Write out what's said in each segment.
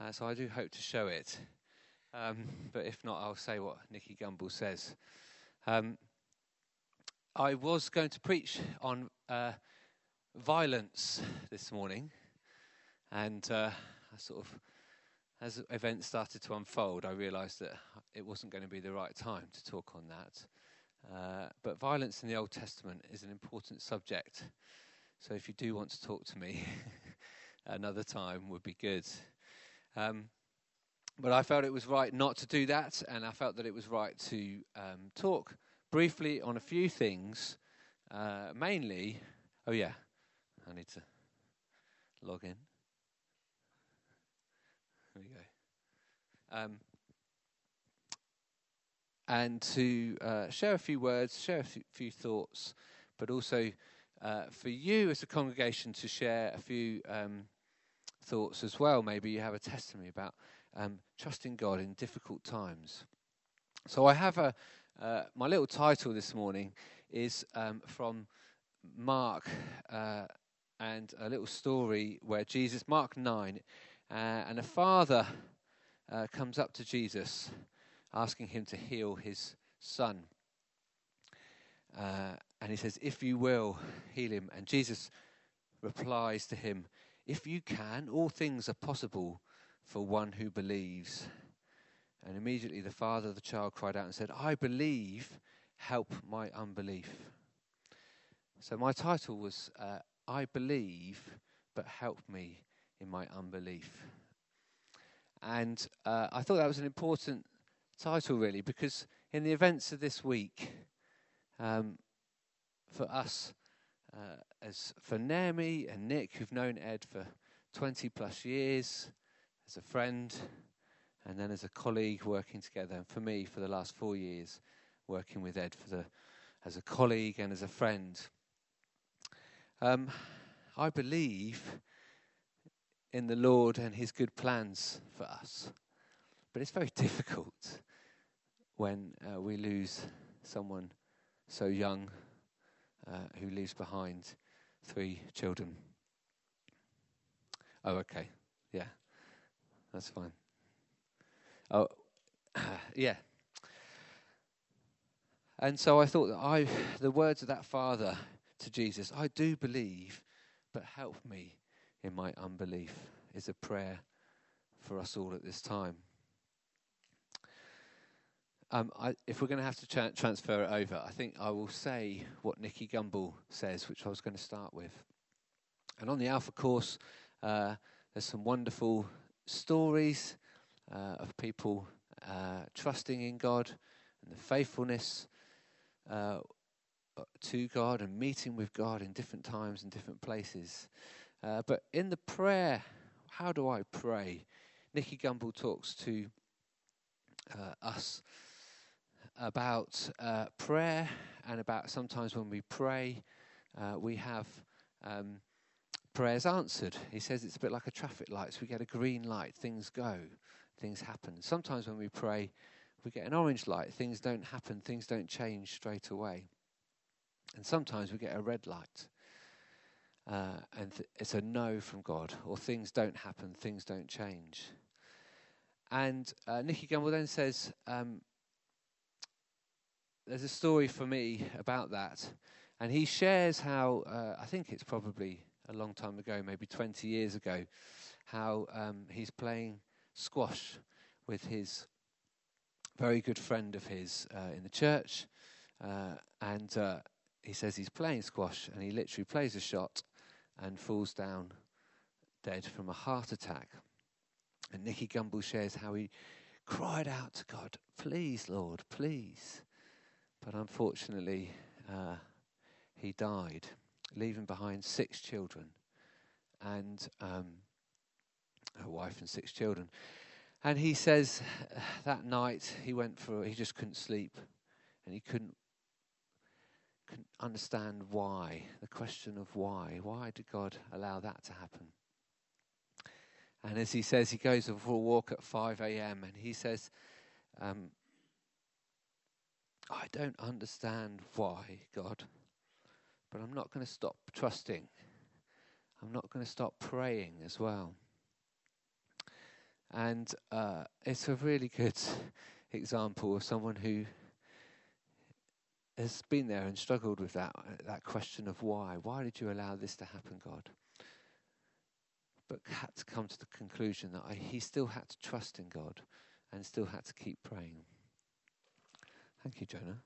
Uh, so I do hope to show it. Um, but if not, I'll say what Nicky Gumbel says. Um, I was going to preach on uh, violence this morning, and uh, I sort of, as events started to unfold, I realised that it wasn't going to be the right time to talk on that. Uh, but violence in the Old Testament is an important subject, so if you do want to talk to me another time, would be good. Um, but I felt it was right not to do that, and I felt that it was right to um, talk briefly on a few things. Uh, mainly, oh yeah, I need to log in. There we go. Um, and to uh, share a few words, share a few thoughts, but also uh, for you as a congregation to share a few um, thoughts as well. Maybe you have a testimony about um, trusting God in difficult times. So I have a uh, my little title this morning is um, from Mark uh, and a little story where Jesus, Mark nine, uh, and a father uh, comes up to Jesus, asking him to heal his son. Uh, and he says, "If you will, heal him." And Jesus replies to him, "If you can, all things are possible." for one who believes. And immediately the father of the child cried out and said, I believe, help my unbelief. So my title was, uh, I believe, but help me in my unbelief. And uh, I thought that was an important title, really, because in the events of this week, um, for us, uh, as for Naomi and Nick, who've known Ed for 20 plus years, as a friend and then as a colleague working together. And for me, for the last four years, working with Ed for the, as a colleague and as a friend. Um, I believe in the Lord and His good plans for us. But it's very difficult when uh, we lose someone so young Uh, who leaves behind three children. Oh, okay. Yeah. That's fine. Oh, yeah. And so I thought that I, the words of that father to Jesus, I do believe, but help me in my unbelief, is a prayer for us all at this time. Um, I, if we're going to have to tra- transfer it over, I think I will say what Nicky Gumbel says, which I was going to start with. And on the Alpha course, uh, there's some wonderful stories uh, of people uh, trusting in God and the faithfulness uh, to God and meeting with God in different times and different places. Uh, but in the prayer, how do I pray? Nicky Gumbel talks to uh, us about uh, prayer and about sometimes when we pray, we have. Um, prayers answered. He says it's a bit like a traffic light. So we get a green light, things go, things happen. Sometimes when we pray, we get an orange light, things don't happen, things don't change straight away. And sometimes we get a red light. Uh, and th- it's a no from God, or things don't happen, things don't change. And uh, Nicky Gumbel then says, um, There's a story for me about that. And he shares how, uh, I think it's probably a long time ago, maybe 20 years ago, how um, he's playing squash with his very good friend of his uh, in the church. Uh, and uh, he says he's playing squash and he literally plays a shot and falls down dead from a heart attack. And Nicky Gumbel shares how he cried out to God, Please, Lord, please. But unfortunately, uh, he died leaving behind six children and um, a wife and six children. And he says that night he went for, he just couldn't sleep and he couldn't, couldn't understand why, the question of why. Why did God allow that to happen? And as he says, he goes for a walk at 5 a.m. and he says, um, I don't understand why, God. But I'm not going to stop trusting. I'm not going to stop praying as well. And uh, it's a really good example of someone who has been there and struggled with that, that question of why. Why did you allow this to happen, God? But had to come to the conclusion that I, he still had to trust in God and still had to keep praying. Thank you, Jonah.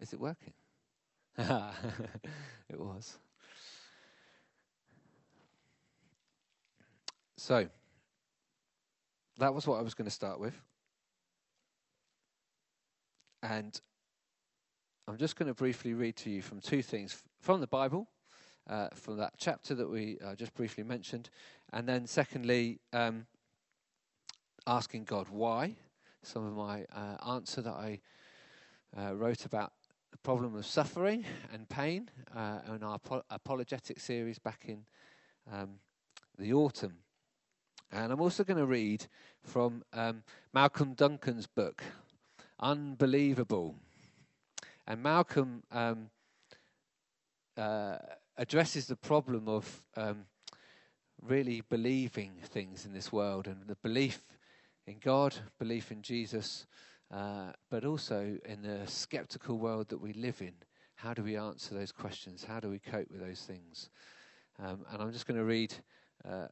Is it working? it was. So, that was what I was going to start with. And I'm just going to briefly read to you from two things from the Bible, uh, from that chapter that we uh, just briefly mentioned, and then secondly, um, asking God why. Some of my uh, answer that I uh, wrote about the problem of suffering and pain uh, in our apologetic series back in um, the autumn. And I'm also going to read from um, Malcolm Duncan's book, Unbelievable. And Malcolm um, uh, addresses the problem of um, really believing things in this world and the belief in God, belief in Jesus, uh, but also in the skeptical world that we live in. How do we answer those questions? How do we cope with those things? Um, and I'm just going to read uh,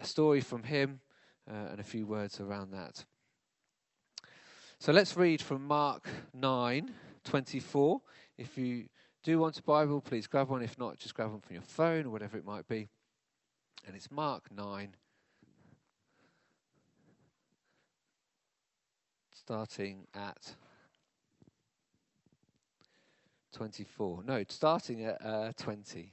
a story from him uh, and a few words around that. So let's read from Mark 9 24. If you do want a Bible, please grab one. If not, just grab one from your phone or whatever it might be. And it's Mark 9, starting at 24. No, starting at uh, 20.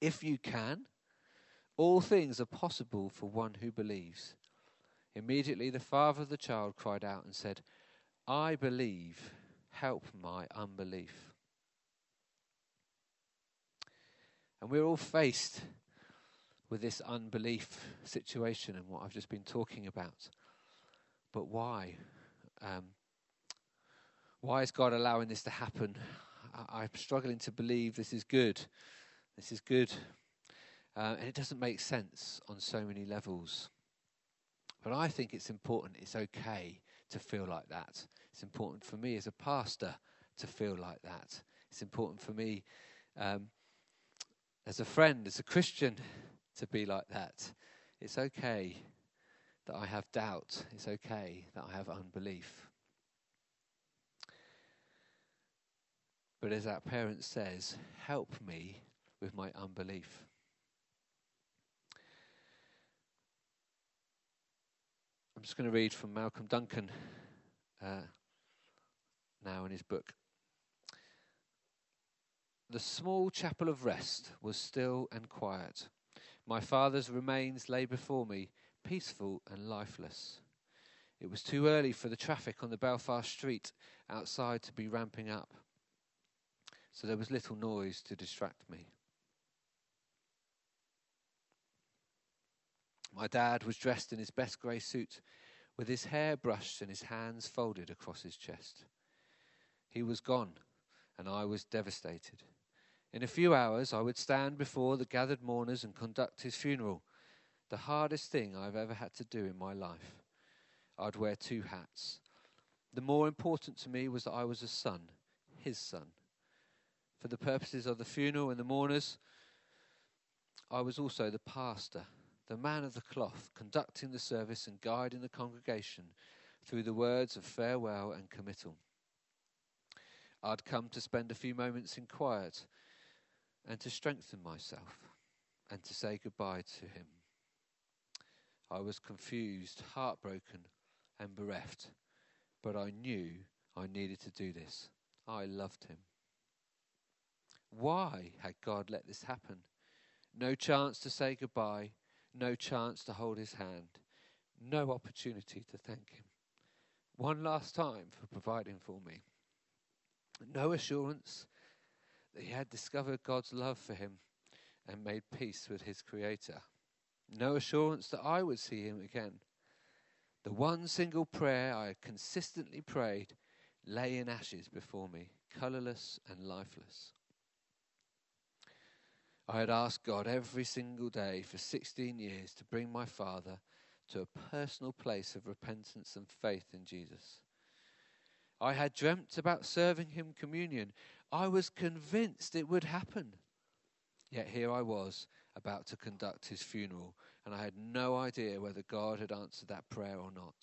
if you can, all things are possible for one who believes. Immediately the father of the child cried out and said, I believe, help my unbelief. And we're all faced with this unbelief situation and what I've just been talking about. But why? Um, why is God allowing this to happen? I, I'm struggling to believe this is good. This is good. Uh, and it doesn't make sense on so many levels. But I think it's important, it's okay to feel like that. It's important for me as a pastor to feel like that. It's important for me um, as a friend, as a Christian, to be like that. It's okay that I have doubt. It's okay that I have unbelief. But as that parent says, help me with my unbelief. I'm just going to read from Malcolm Duncan uh, now in his book. The small chapel of rest was still and quiet. My father's remains lay before me, peaceful and lifeless. It was too early for the traffic on the Belfast street outside to be ramping up, so there was little noise to distract me. My dad was dressed in his best grey suit, with his hair brushed and his hands folded across his chest. He was gone, and I was devastated. In a few hours, I would stand before the gathered mourners and conduct his funeral, the hardest thing I've ever had to do in my life. I'd wear two hats. The more important to me was that I was a son, his son. For the purposes of the funeral and the mourners, I was also the pastor the man of the cloth, conducting the service and guiding the congregation through the words of farewell and committal. I'd come to spend a few moments in quiet and to strengthen myself and to say goodbye to him. I was confused, heartbroken, and bereft, but I knew I needed to do this. I loved him. Why had God let this happen? No chance to say goodbye, no chance to hold his hand, no opportunity to thank him. One last time for providing for me. No assurance that he had discovered God's love for him and made peace with his Creator. No assurance that I would see him again. The one single prayer I had consistently prayed lay in ashes before me, colourless and lifeless. I had asked God every single day for 16 years to bring my father to a personal place of repentance and faith in Jesus. I had dreamt about serving him communion. I was convinced it would happen. Yet here I was about to conduct his funeral, and I had no idea whether God had answered that prayer or not.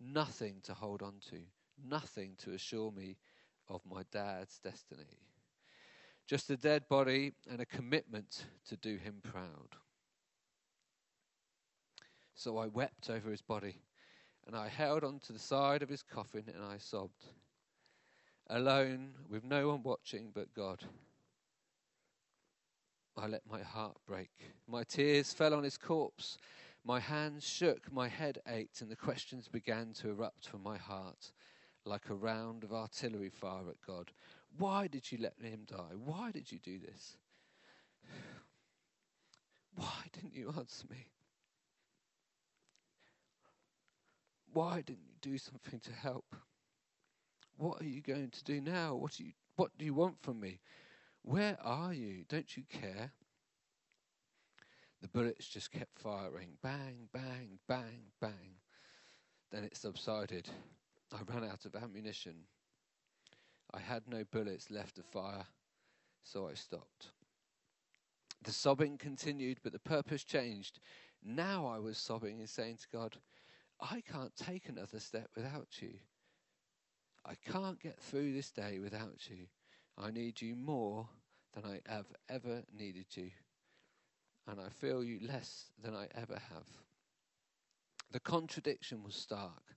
Nothing to hold on to, nothing to assure me of my dad's destiny. Just a dead body and a commitment to do him proud. So I wept over his body, and I held on to the side of his coffin and I sobbed. Alone, with no one watching but God. I let my heart break. My tears fell on his corpse. My hands shook, my head ached, and the questions began to erupt from my heart like a round of artillery fire at God. Why did you let him die? Why did you do this? Why didn't you answer me? Why didn't you do something to help? What are you going to do now? What do you what do you want from me? Where are you? Don't you care? The bullets just kept firing. Bang, bang, bang, bang. Then it subsided. I ran out of ammunition. I had no bullets left to fire, so I stopped. The sobbing continued, but the purpose changed. Now I was sobbing and saying to God, I can't take another step without you. I can't get through this day without you. I need you more than I have ever needed you. And I feel you less than I ever have. The contradiction was stark.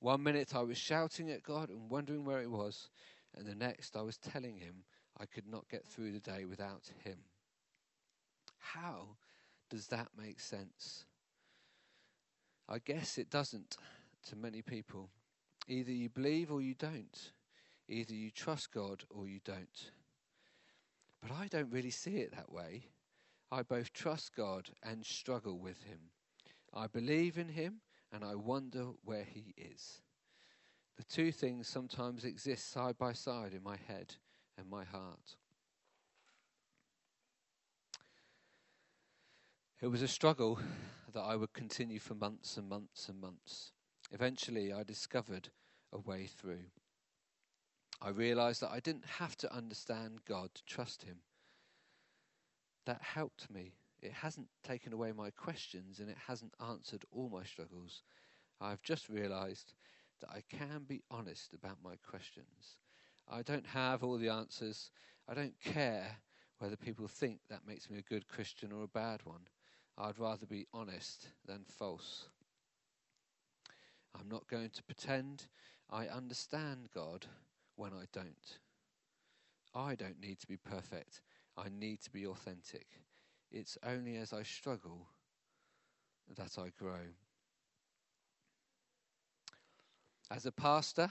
One minute I was shouting at God and wondering where He was, and the next I was telling Him I could not get through the day without Him. How does that make sense? I guess it doesn't to many people. Either you believe or you don't. Either you trust God or you don't. But I don't really see it that way. I both trust God and struggle with Him. I believe in Him and I wonder where He is. The two things sometimes exist side by side in my head and my heart. It was a struggle that I would continue for months and months and months. Eventually, I discovered a way through. I realized that I didn't have to understand God to trust Him. That helped me. It hasn't taken away my questions and it hasn't answered all my struggles. I've just realized that I can be honest about my questions. I don't have all the answers. I don't care whether people think that makes me a good Christian or a bad one. I'd rather be honest than false. I'm not going to pretend I understand God when I don't. I don't need to be perfect. I need to be authentic. It's only as I struggle that I grow. As a pastor,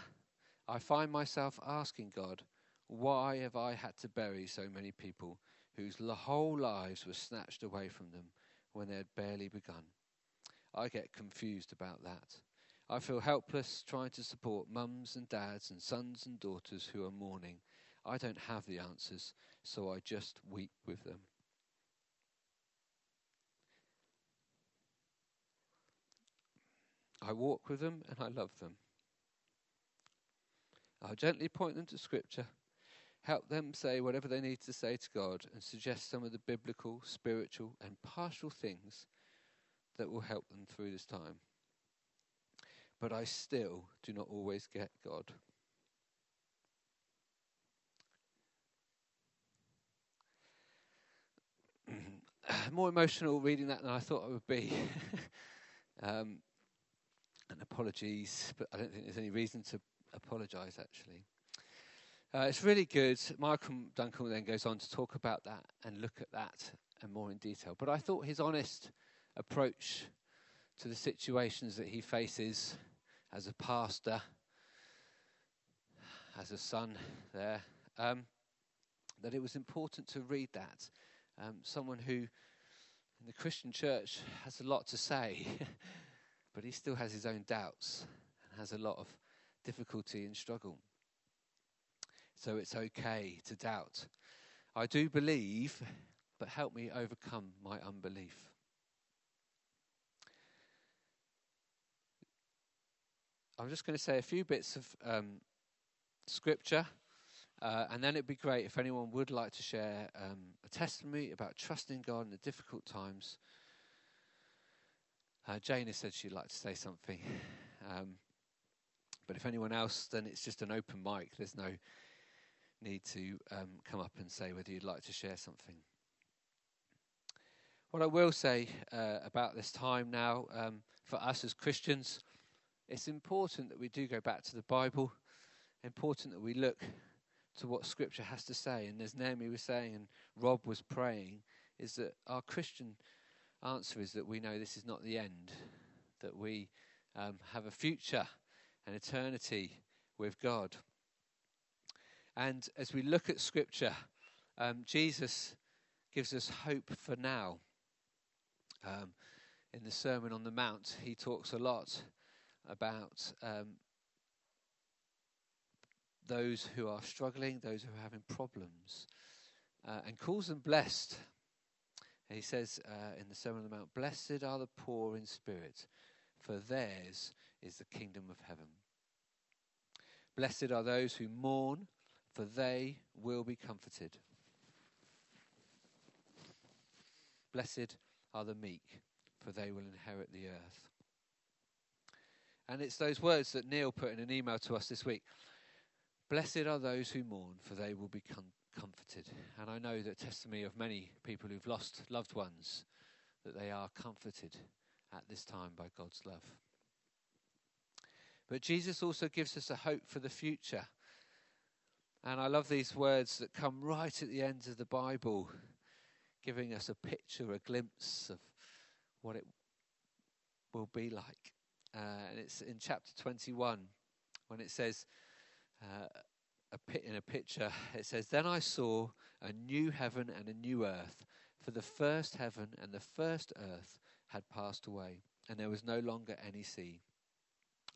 I find myself asking God, why have I had to bury so many people whose whole lives were snatched away from them when they had barely begun? I get confused about that. I feel helpless trying to support mums and dads and sons and daughters who are mourning. I don't have the answers, so I just weep with them. I walk with them and I love them. I'll gently point them to Scripture, help them say whatever they need to say to God, and suggest some of the biblical, spiritual, and partial things that will help them through this time. but I still do not always get God. More emotional reading that than I thought I would be. um, and apologies, but I don't think there's any reason to apologise actually. Uh, it's really good. Malcolm Duncan then goes on to talk about that and look at that and more in detail. But I thought his honest approach to the situations that he faces as a pastor, as a son there, um, that it was important to read that. Um, someone who in the Christian church has a lot to say, but he still has his own doubts and has a lot of difficulty and struggle. So it's okay to doubt. I do believe, but help me overcome my unbelief. I'm just going to say a few bits of um, scripture, uh, and then it'd be great if anyone would like to share um, a testimony about trusting God in the difficult times. Uh, Jane has said she'd like to say something. Um, if anyone else, then it's just an open mic. There's no need to um, come up and say whether you'd like to share something. What I will say uh, about this time now, um, for us as Christians, it's important that we do go back to the Bible, important that we look to what Scripture has to say. And as Naomi was saying and Rob was praying, is that our Christian answer is that we know this is not the end, that we um, have a future, eternity with God. And as we look at Scripture, um, Jesus gives us hope for now. Um, in the Sermon on the Mount, he talks a lot about um, those who are struggling, those who are having problems, uh, and calls them blessed. He says uh, in the Sermon on the Mount, Blessed are the poor in spirit, for theirs is the kingdom of heaven. Blessed are those who mourn, for they will be comforted. Blessed are the meek, for they will inherit the earth. And it's those words that Neil put in an email to us this week. Blessed are those who mourn, for they will be com- comforted. And I know that testimony of many people who've lost loved ones, that they are comforted at this time by God's love. But Jesus also gives us a hope for the future. And I love these words that come right at the end of the Bible, giving us a picture, a glimpse of what it will be like. Uh, and it's in chapter 21 when it says, uh, a pit in a picture, it says, Then I saw a new heaven and a new earth, for the first heaven and the first earth had passed away, and there was no longer any sea.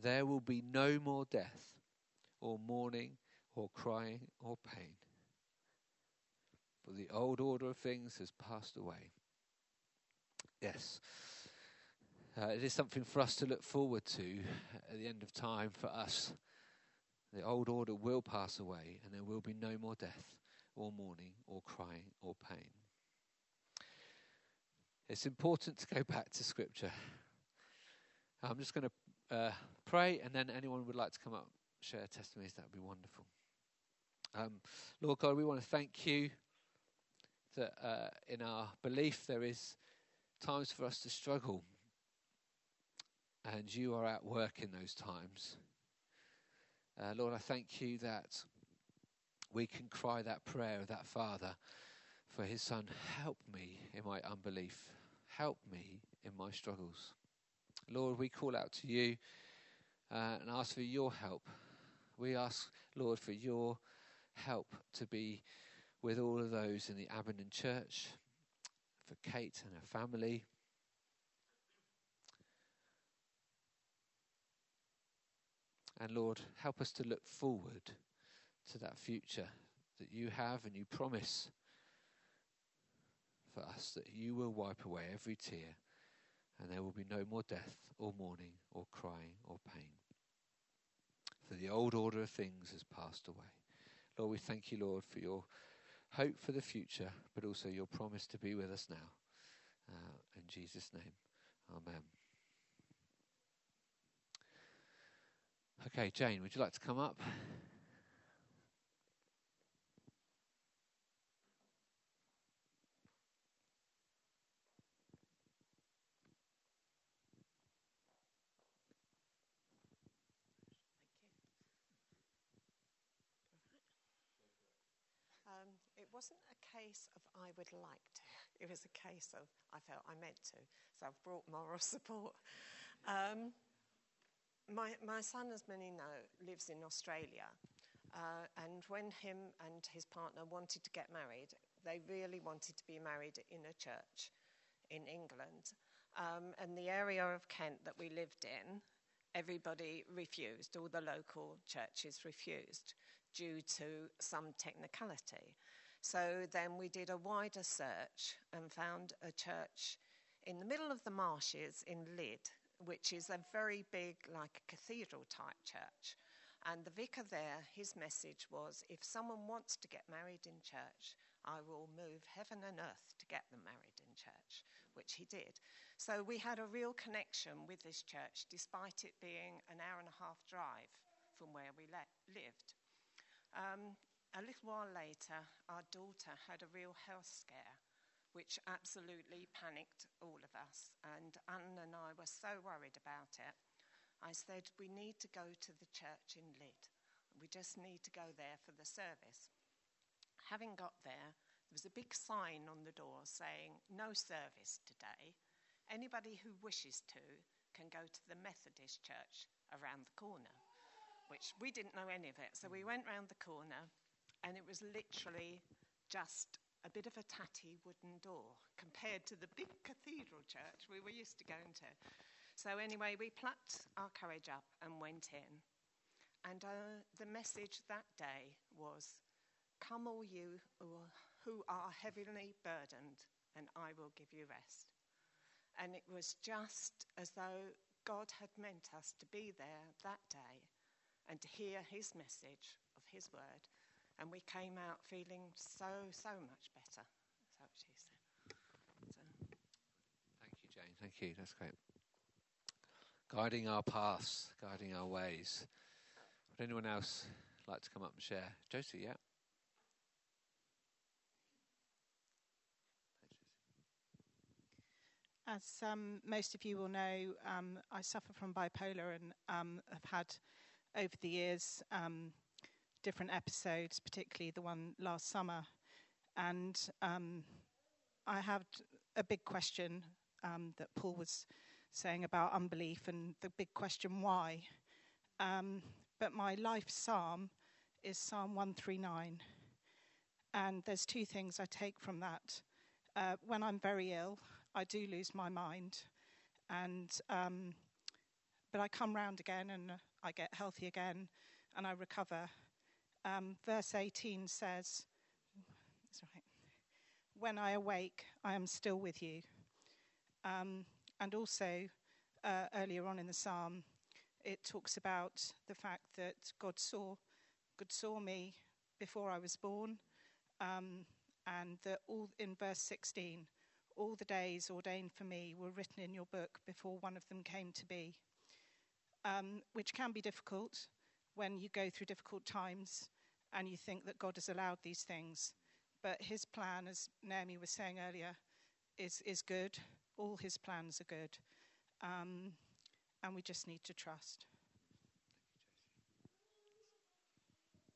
there will be no more death, or mourning, or crying, or pain. For the old order of things has passed away. Yes. Uh, it is something for us to look forward to at the end of time for us. The old order will pass away, and there will be no more death, or mourning, or crying, or pain. It's important to go back to Scripture. I'm just going to uh, pray, and then anyone would like to come up share testimonies, that would be wonderful. Um, Lord God, we want to thank you that uh, in our belief there is times for us to struggle, and you are at work in those times. Uh, Lord, I thank you that we can cry that prayer of that Father for his Son. Help me in my unbelief. Help me in my struggles. Lord, we call out to you uh, and ask for your help. We ask, Lord, for your help to be with all of those in the Abingdon church, for Kate and her family. And Lord, help us to look forward to that future that you have and you promise for us that you will wipe away every tear and there will be no more death or mourning or crying or pain. For the old order of things has passed away. Lord, we thank you, Lord, for your hope for the future, but also your promise to be with us now. Uh, in Jesus' name, amen. Okay, Jane, would you like to come up? Wasn't a case of I would like to. It was a case of I felt I meant to. So I've brought moral support. Um, my, my son, as many know, lives in Australia. Uh, and when him and his partner wanted to get married, they really wanted to be married in a church in England. Um, and the area of Kent that we lived in, everybody refused, all the local churches refused due to some technicality. So then we did a wider search and found a church in the middle of the marshes in Lydd, which is a very big, like a cathedral type church. And the vicar there, his message was if someone wants to get married in church, I will move heaven and earth to get them married in church, which he did. So we had a real connection with this church, despite it being an hour and a half drive from where we le- lived. Um, a little while later, our daughter had a real health scare, which absolutely panicked all of us. And Anne and I were so worried about it. I said, We need to go to the church in Lydd. We just need to go there for the service. Having got there, there was a big sign on the door saying, No service today. Anybody who wishes to can go to the Methodist church around the corner, which we didn't know any of it. So we mm. went round the corner and it was literally just a bit of a tatty wooden door compared to the big cathedral church we were used to going to. So, anyway, we plucked our courage up and went in. And uh, the message that day was Come, all you who are heavily burdened, and I will give you rest. And it was just as though God had meant us to be there that day and to hear his message of his word and we came out feeling so, so much better. So she said. So. Thank you, Jane. Thank you. That's great. Guiding our paths, guiding our ways. Would anyone else like to come up and share? Josie, yeah. As um, most of you will know, um, I suffer from bipolar and um, have had over the years um, different episodes, particularly the one last summer. And um, I had a big question um, that Paul was saying about unbelief and the big question why. Um, but my life psalm is Psalm 139. And there's two things I take from that. Uh, when I'm very ill, I do lose my mind. And um, but I come round again and I get healthy again and I recover um, verse 18 says, When I awake, I am still with you. Um, and also, uh, earlier on in the psalm, it talks about the fact that God saw, God saw me before I was born, um, and that all in verse 16, all the days ordained for me were written in your book before one of them came to be, um, which can be difficult when you go through difficult times and you think that God has allowed these things. But his plan, as Naomi was saying earlier, is, is good. All his plans are good. Um, and we just need to trust.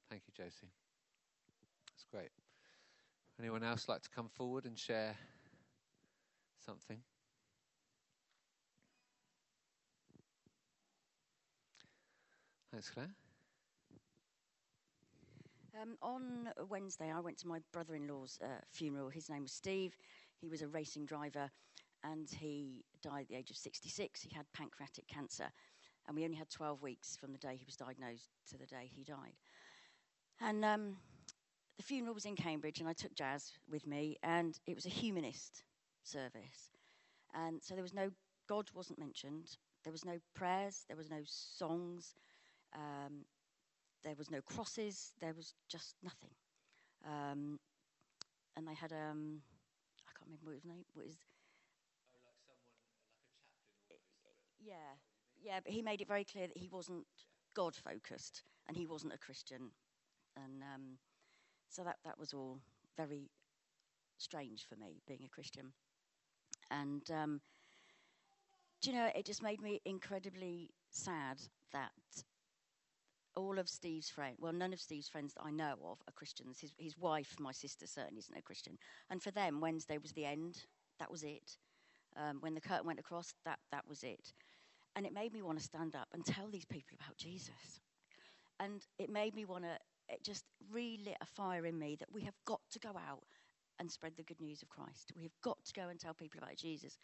Thank you, Josie. That's great. Anyone else like to come forward and share something? Thanks, Claire. Um, on Wednesday, I went to my brother in law's uh, funeral. His name was Steve. He was a racing driver and he died at the age of 66. He had pancreatic cancer. and we only had 12 weeks from the day he was diagnosed to the day he died. And um, the funeral was in Cambridge, and I took Jazz with me, and it was a humanist service. And so there was no, God wasn't mentioned, there was no prayers, there was no songs, um, there was no crosses, there was just nothing. Um, and they had, um, I can't remember what his name, what is. Yeah, yeah, but he made it very clear that he wasn't God focused and he wasn't a Christian. And um, so that, that was all very strange for me, being a Christian. And um, do you know, it just made me incredibly sad that all of Steve's friends, well, none of Steve's friends that I know of are Christians. His, his wife, my sister, certainly isn't a Christian. And for them, Wednesday was the end. That was it. Um, when the curtain went across, that, that was it. And it made me want to stand up and tell these people about Jesus. And it made me want to, it just relit a fire in me that we have got to go out and spread the good news of Christ. We have got to go and tell people about Jesus.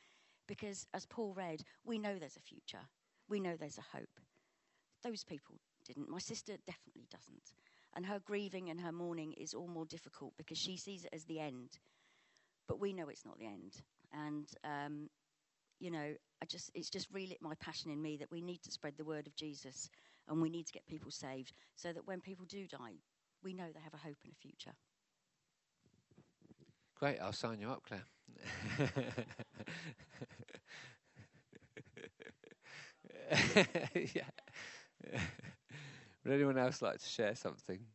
Because as Paul read, we know there's a future, we know there's a hope. Those people didn't. My sister definitely doesn't. And her grieving and her mourning is all more difficult because she sees it as the end. But we know it's not the end. And, um, you know, I just, it's just relit my passion in me that we need to spread the word of Jesus and we need to get people saved so that when people do die, we know they have a hope and a future. Great, I'll sign you up, Claire. yeah. Would anyone else like to share something?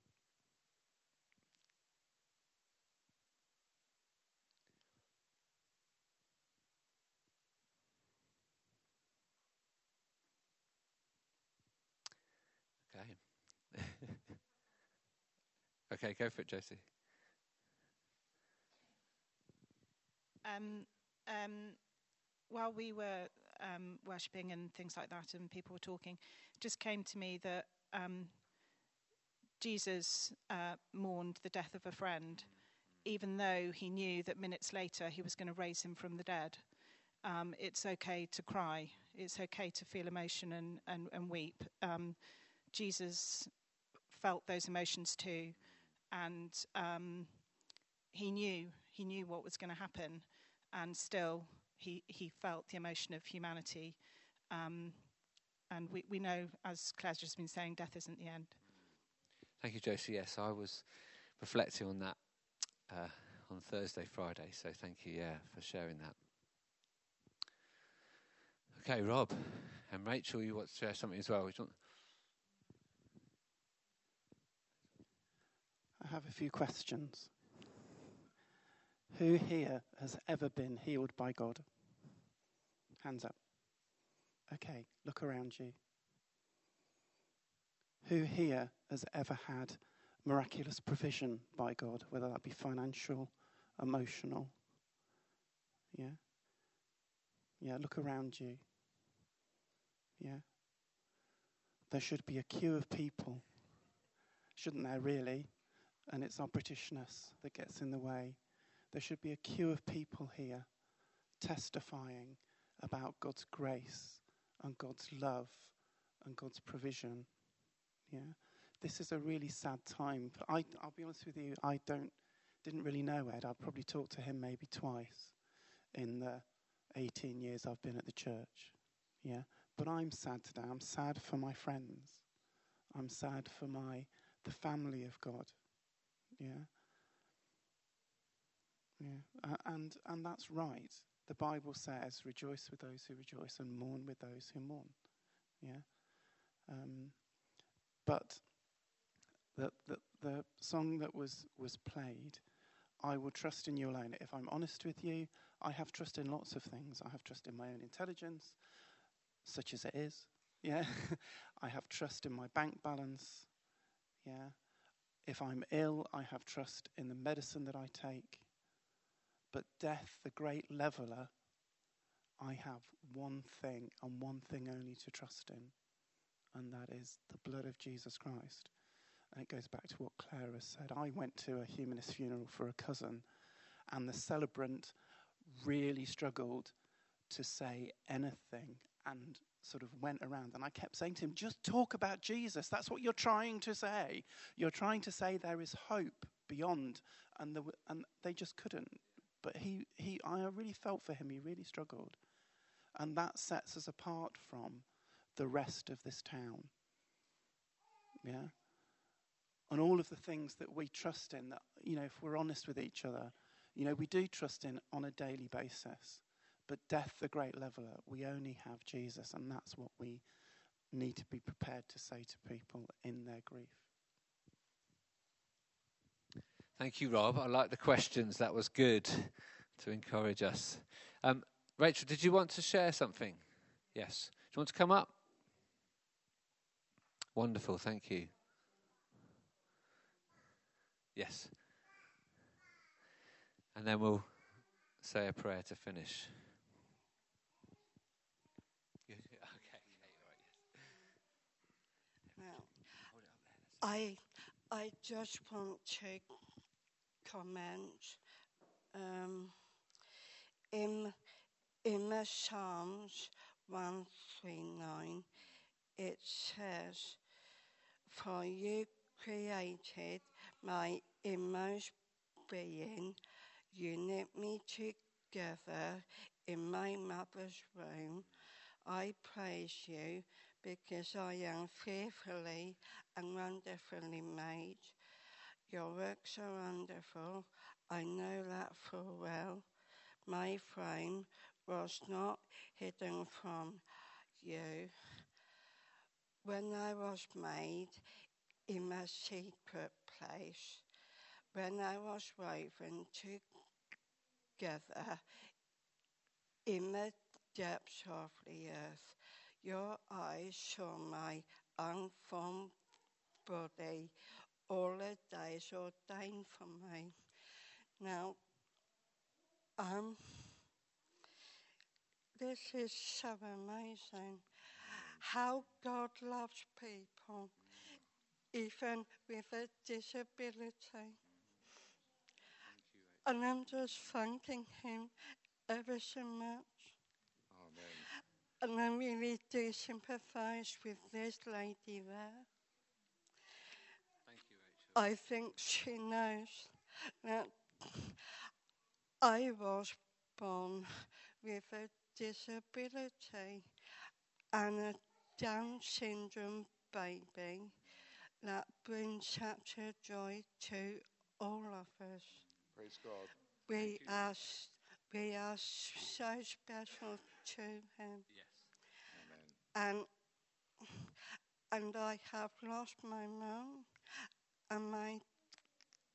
Okay. okay, go for it, Josie. Um, um, while we were um, worshipping and things like that, and people were talking, it just came to me that um, Jesus uh, mourned the death of a friend, even though he knew that minutes later he was going to raise him from the dead. Um, it's okay to cry. It's okay to feel emotion and, and, and weep. Um, Jesus felt those emotions too, and um, he knew he knew what was going to happen, and still he he felt the emotion of humanity. Um, and we, we know, as Claire's just been saying, death isn't the end. Thank you, Josie. Yes, I was reflecting on that uh, on Thursday, Friday. So thank you, yeah, for sharing that. Okay, Rob and Rachel, you want to share something as well? I have a few questions. Who here has ever been healed by God? Hands up. Okay, look around you. Who here has ever had miraculous provision by God, whether that be financial, emotional? Yeah? Yeah, look around you. Yeah? There should be a queue of people, shouldn't there, really? And it's our Britishness that gets in the way. There should be a queue of people here testifying about God's grace and God's love and God's provision. Yeah, this is a really sad time. I, I'll be honest with you, I don't, didn't really know Ed. I've probably talked to him maybe twice in the 18 years I've been at the church. Yeah, but I'm sad today. I'm sad for my friends. I'm sad for my the family of God. Yeah. Yeah, uh, and and that's right. The Bible says, "Rejoice with those who rejoice, and mourn with those who mourn." Yeah. Um, but the, the the song that was was played, "I will trust in you alone." If I'm honest with you, I have trust in lots of things. I have trust in my own intelligence, such as it is. Yeah. I have trust in my bank balance. Yeah. If I'm ill, I have trust in the medicine that I take. But death, the great leveler, I have one thing and one thing only to trust in, and that is the blood of Jesus Christ. And it goes back to what Clara said. I went to a humanist funeral for a cousin, and the celebrant really struggled to say anything and sort of went around. And I kept saying to him, just talk about Jesus. That's what you're trying to say. You're trying to say there is hope beyond. And, the, and they just couldn't. But he, he, I really felt for him. He really struggled. And that sets us apart from the rest of this town. Yeah? And all of the things that we trust in, that, you know, if we're honest with each other, you know, we do trust in on a daily basis. But death, the great leveler, we only have Jesus, and that's what we need to be prepared to say to people in their grief. Thank you, Rob. I like the questions. That was good to encourage us. Um, Rachel, did you want to share something? Yes. Do you want to come up? Wonderful. Thank you. Yes. And then we'll say a prayer to finish. I I just want to comment um, in in the Psalms one three nine. It says, "For you created my inmost being; you knit me together in my mother's womb. I praise you." because I am fearfully and wonderfully made. Your works are wonderful. I know that full well. My frame was not hidden from you. When I was made in a secret place, when I was woven together in the depths of the earth, your eyes saw my unformed body, all the days ordained for me. Now, um, this is so amazing how God loves people, even with a disability. And I'm just thanking Him ever so much. And I really do sympathise with this lady there. Thank you, Rachel. I think she knows that I was born with a disability and a Down syndrome baby that brings such a joy to all of us. Praise God. We are, we are so special to Him. Yes. Amen. and and I have lost my mum and my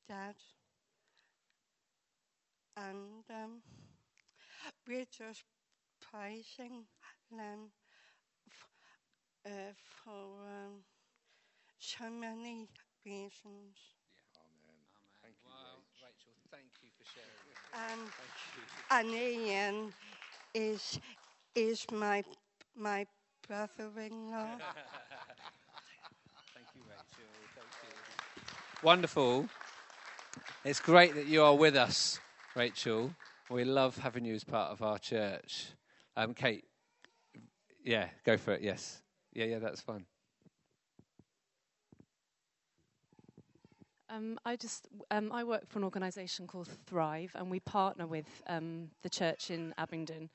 dad, and um, we're just praising them f- uh, for um, so many reasons. Amen. Amen. Thank you, wow, Rach. Rachel, thank you for sharing. Um, Thank you. and Ian is is my my brother-in-law. Thank you, Rachel. Thank you. Wonderful. It's great that you are with us, Rachel. We love having you as part of our church. Um, Kate, yeah, go for it. Yes. Yeah, yeah, that's fun. Um, I just um, I work for an organisation called Thrive, and we partner with um, the church in Abingdon.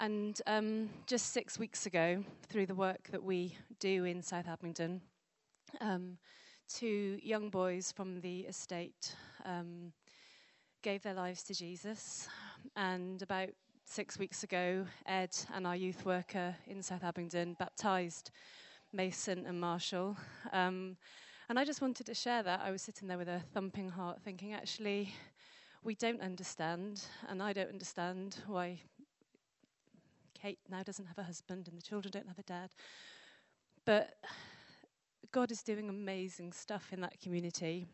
And um, just six weeks ago, through the work that we do in South Abingdon, um, two young boys from the estate um, gave their lives to Jesus. And about six weeks ago, Ed and our youth worker in South Abingdon baptised Mason and Marshall. Um, and I just wanted to share that. I was sitting there with a thumping heart, thinking, actually, we don't understand, and I don't understand why Kate now doesn't have a husband and the children don't have a dad. But God is doing amazing stuff in that community.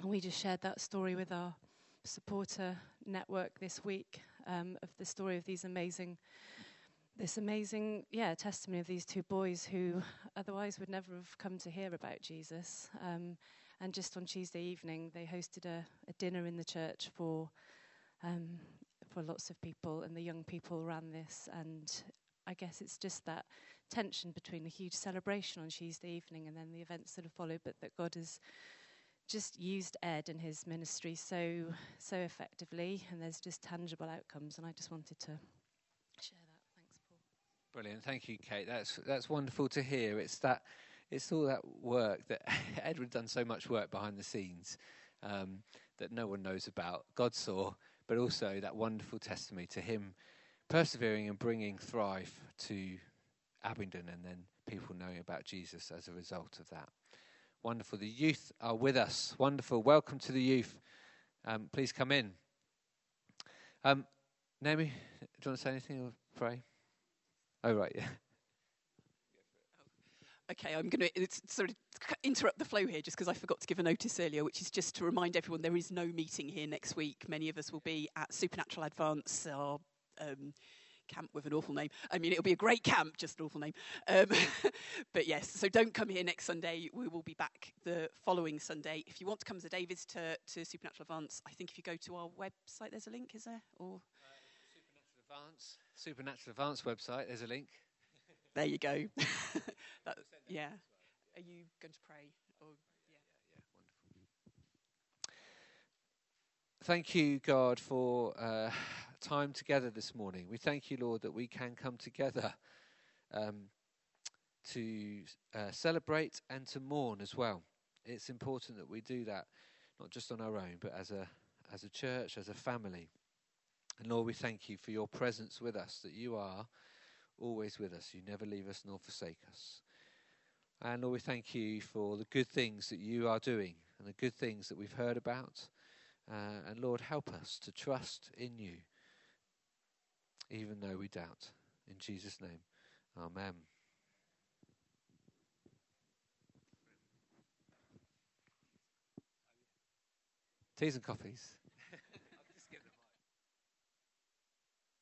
And we just shared that story with our supporter network this week um, of the story of these amazing, this amazing, yeah, testimony of these two boys who otherwise would never have come to hear about Jesus. Um, and just on Tuesday evening, they hosted a, a dinner in the church for um, for lots of people, and the young people ran this. And I guess it's just that tension between the huge celebration on Tuesday evening and then the events that have followed, but that God has just used Ed and his ministry so so effectively, and there's just tangible outcomes. And I just wanted to share that. Thanks, Paul. Brilliant, thank you, Kate. That's that's wonderful to hear. It's that it's all that work that Edward done so much work behind the scenes um, that no one knows about. God saw, but also that wonderful testimony to him persevering and bringing Thrive to Abingdon, and then people knowing about Jesus as a result of that. Wonderful. The youth are with us. Wonderful. Welcome to the youth. Um, please come in. Um, Naomi, do you want to say anything or pray? Oh, right, yeah. Okay, I'm going to sort of interrupt the flow here just because I forgot to give a notice earlier, which is just to remind everyone there is no meeting here next week. Many of us will be at Supernatural Advance, our um, camp with an awful name. I mean, it'll be a great camp, just an awful name. Um, but yes, so don't come here next Sunday. We will be back the following Sunday. If you want to come as a Davids to, to Supernatural Advance, I think if you go to our website, there's a link, is there? Or uh, Supernatural Advance, Supernatural Advance website. There's a link. there you go. that, yeah. Are you going to pray? Or, yeah. yeah, yeah, wonderful. Thank you, God, for. Uh, time together this morning. We thank you, Lord, that we can come together um, to uh, celebrate and to mourn as well. It's important that we do that, not just on our own, but as a as a church, as a family. And Lord, we thank you for your presence with us, that you are always with us. You never leave us nor forsake us. And Lord, we thank you for the good things that you are doing and the good things that we've heard about. Uh, and Lord, help us to trust in you even though we doubt. In Jesus' name, Amen. Teas and coffees.